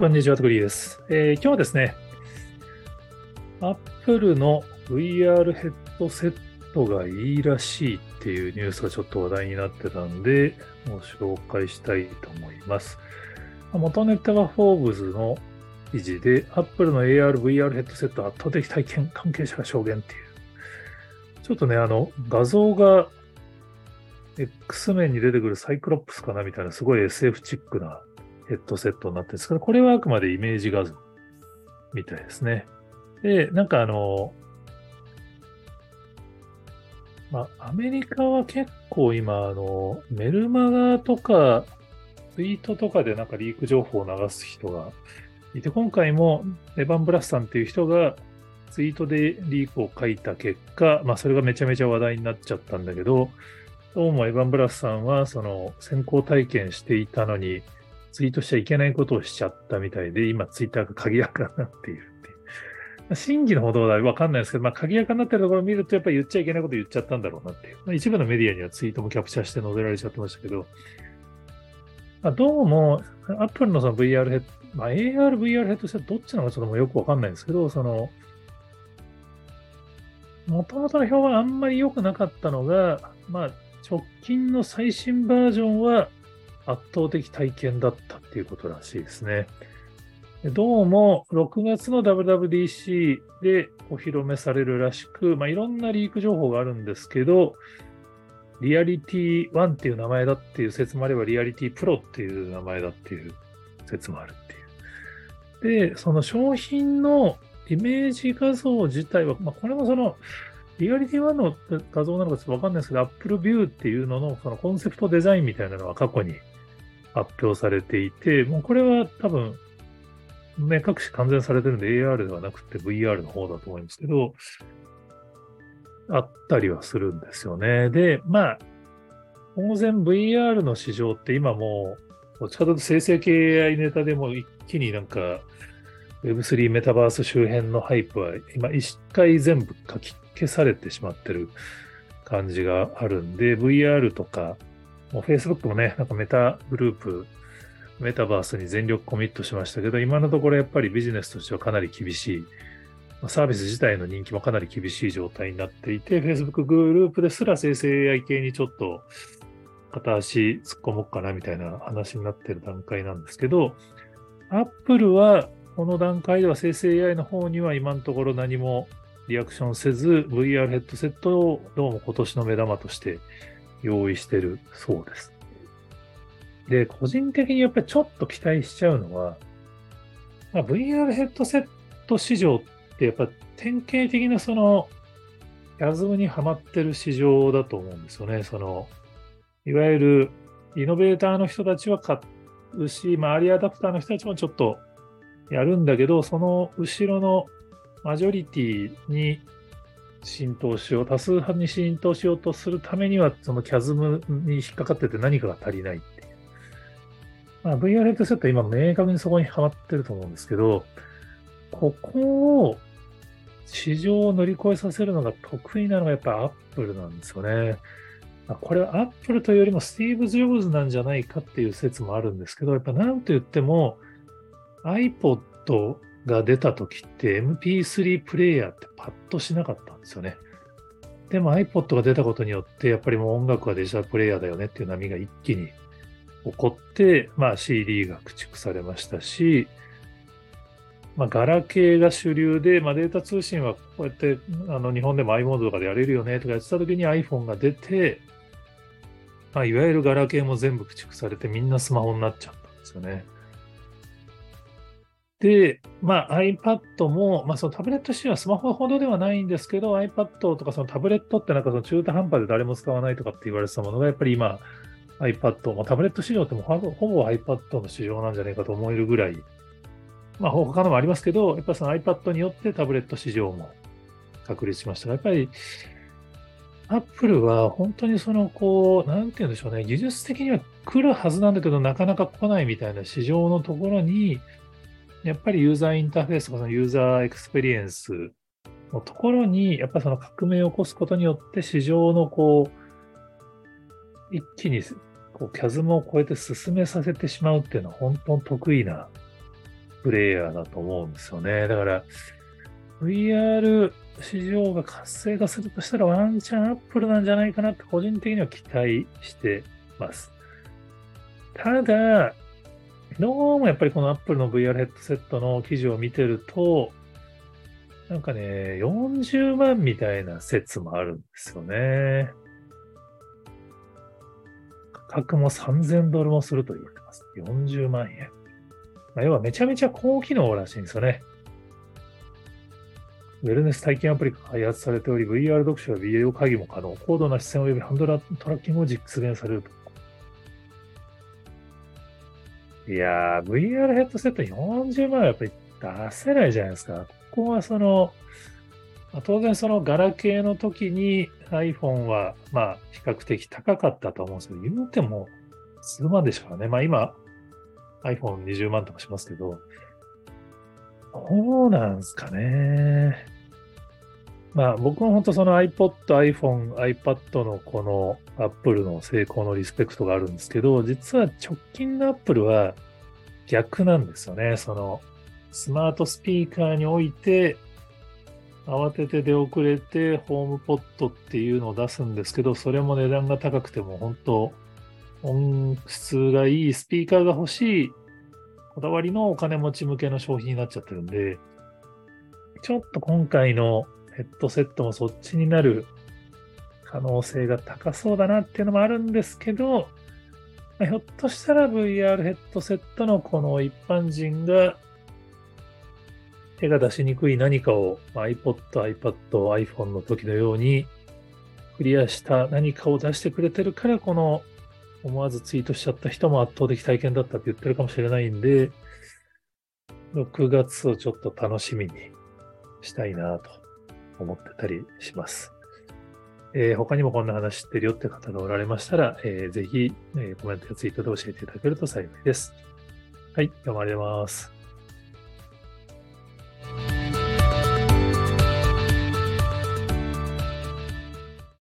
こんにちは、トグリーです、えー、今日はですね、Apple の VR ヘッドセットがいいらしいっていうニュースがちょっと話題になってたんで、ご紹介したいと思います。元ネタはフォーブズの記事で、Apple の AR、VR ヘッドセット圧倒的体験関係者が証言っていう。ちょっとね、あの、画像が X 面に出てくるサイクロプスかなみたいな、すごい SF チックなヘッドセットになってるんですけど、これはあくまでイメージ画像みたいですね。で、なんかあの、まあ、アメリカは結構今、あの、メルマガとか、ツイートとかでなんかリーク情報を流す人がいて、今回もエヴァン・ブラスさんっていう人がツイートでリークを書いた結果、まあそれがめちゃめちゃ話題になっちゃったんだけど、どうもエヴァン・ブラスさんはその先行体験していたのに、ツイートしちゃいけないことをしちゃったみたいで、今ツイッターが鍵垢になっているっていう。真偽のほどはわかんないですけど、まあ、鍵垢になってるところを見ると、やっぱり言っちゃいけないこと言っちゃったんだろうなっていう。一部のメディアにはツイートもキャプチャーして載せられちゃってましたけど、まあ、どうも、アップルのその VR ヘッド、まあ、AR、VR ヘッドセットどっちなのかちょっともうよくわかんないんですけど、その、もともとの評判あんまり良くなかったのが、まあ、直近の最新バージョンは圧倒的体験だったっていうことらしいですね。どうも6月の WWDC でお披露目されるらしく、まあ、いろんなリーク情報があるんですけど、リアリティ1っていう名前だっていう説もあれば、リアリティプロっていう名前だっていう説もあるっていう。で、その商品のイメージ画像自体は、まあ、これもそのリアリティ1の画像なのかちょっとわかんないですけど、Apple View っていうののそのコンセプトデザインみたいなのは過去に発表されていて、もうこれは多分、目隠し完全されてるんで AR ではなくて VR の方だと思いますけど、あったりはするんですよね。で、まあ、当然 VR の市場って今もう、どっちかというと生成系 AI ネタでも一気になんか Web3 メタバース周辺のハイプは今一回全部書き消されてしまってる感じがあるんで、VR とか、もう Facebook もね、なんかメタグループ、メタバースに全力コミットしましたけど、今のところやっぱりビジネスとしてはかなり厳しい、サービス自体の人気もかなり厳しい状態になっていて、Facebook グループですら生成 AI 系にちょっと片足突っ込もうかなみたいな話になってる段階なんですけど、Apple はこの段階では生成 AI の方には今のところ何もリアクションせず、VR ヘッドセットをどうも今年の目玉として用意してるそうです。で、個人的にやっぱりちょっと期待しちゃうのは、まあ、VR ヘッドセット市場ってやっぱ典型的なその、ヤズムにはまってる市場だと思うんですよね。その、いわゆるイノベーターの人たちは買うし、まあ、アダプターの人たちもちょっとやるんだけど、その後ろのマジョリティに浸透しよう、多数派に浸透しようとするためには、そのキャズムに引っかかってて何かが足りないっていう。まあ、VR ヘッドセット今明確にそこにはまってると思うんですけど、ここを市場を乗り越えさせるのが得意なのがやっぱアップルなんですよね。これはアップルというよりもスティーブ・ジョブズなんじゃないかっていう説もあるんですけど、やっぱ何と言っても iPod が出た時って MP3 プレイヤーってパッとしなかったんですよね。でも iPod が出たことによって、やっぱりもう音楽はデジタルプレイヤーだよねっていう波が一気に起こって、まあ CD が駆逐されましたし、まあ、ガラケーが主流で、まあ、データ通信はこうやってあの日本でも i モードとかでやれるよねとかやってた時に iPhone が出て、まあ、いわゆるガラケーも全部駆逐されてみんなスマホになっちゃったんですよね。で、まあ、iPad も、まあ、そのタブレット仕様はスマホほどではないんですけど、iPad とかそのタブレットってなんかその中途半端で誰も使わないとかって言われてたものが、やっぱり今、iPad、まあ、タブレット市場ってもほぼ iPad の市場なんじゃないかと思えるぐらい、まあ、他のもありますけど、やっぱりその iPad によってタブレット市場も確立しましたが、やっぱり Apple は本当にその、こう、なんて言うんでしょうね、技術的には来るはずなんだけど、なかなか来ないみたいな市場のところに、やっぱりユーザーインターフェースとかそのユーザーエクスペリエンスのところに、やっぱりその革命を起こすことによって、市場のこう、一気にこうキャズムを超えて進めさせてしまうっていうのは本当に得意なプレイヤーだと思うんですよね。だから、VR 市場が活性化するとしたらワンチャンアップルなんじゃないかなって個人的には期待してます。ただ、どうもやっぱりこのアップルの VR ヘッドセットの記事を見てると、なんかね、40万みたいな説もあるんですよね。価格も3000ドルもすると言われてます。40万円。まあ、要はめちゃめちゃ高機能らしいんですよね。ウェルネス体験アプリが開発されており、VR 読書やビデオ会議も可能。高度な視線及びハンドラトラッキングを実現されると。いやー、VR ヘッドセット40万はやっぱり出せないじゃないですか。ここはその、当然そのガラケーの時に iPhone はまあ比較的高かったと思うんですけど、言うても数万でしたからね。まあ今 iPhone20 万とかしますけど、そうなんですかね。まあ僕も本当その iPod、iPhone、iPad のこの Apple の成功のリスペクトがあるんですけど、実は直近の Apple は逆なんですよね。そのスマートスピーカーにおいて慌てて出遅れてホームポットっていうのを出すんですけど、それも値段が高くても本当音質がいいスピーカーが欲しいこだわりのお金持ち向けの商品になっちゃってるんで、ちょっと今回のヘッドセットもそっちになる可能性が高そうだなっていうのもあるんですけど、ひょっとしたら VR ヘッドセットのこの一般人が手が出しにくい何かを、ま、iPod、iPad、iPhone の時のようにクリアした何かを出してくれてるから、この思わずツイートしちゃった人も圧倒的体験だったって言ってるかもしれないんで、6月をちょっと楽しみにしたいなと思ってたりします。えー、他にもこんな話知ってるよって方がおられましたら、えー、ぜひ、えー、コメントやツイートで教えていただけると幸いです。はい、今日もあります。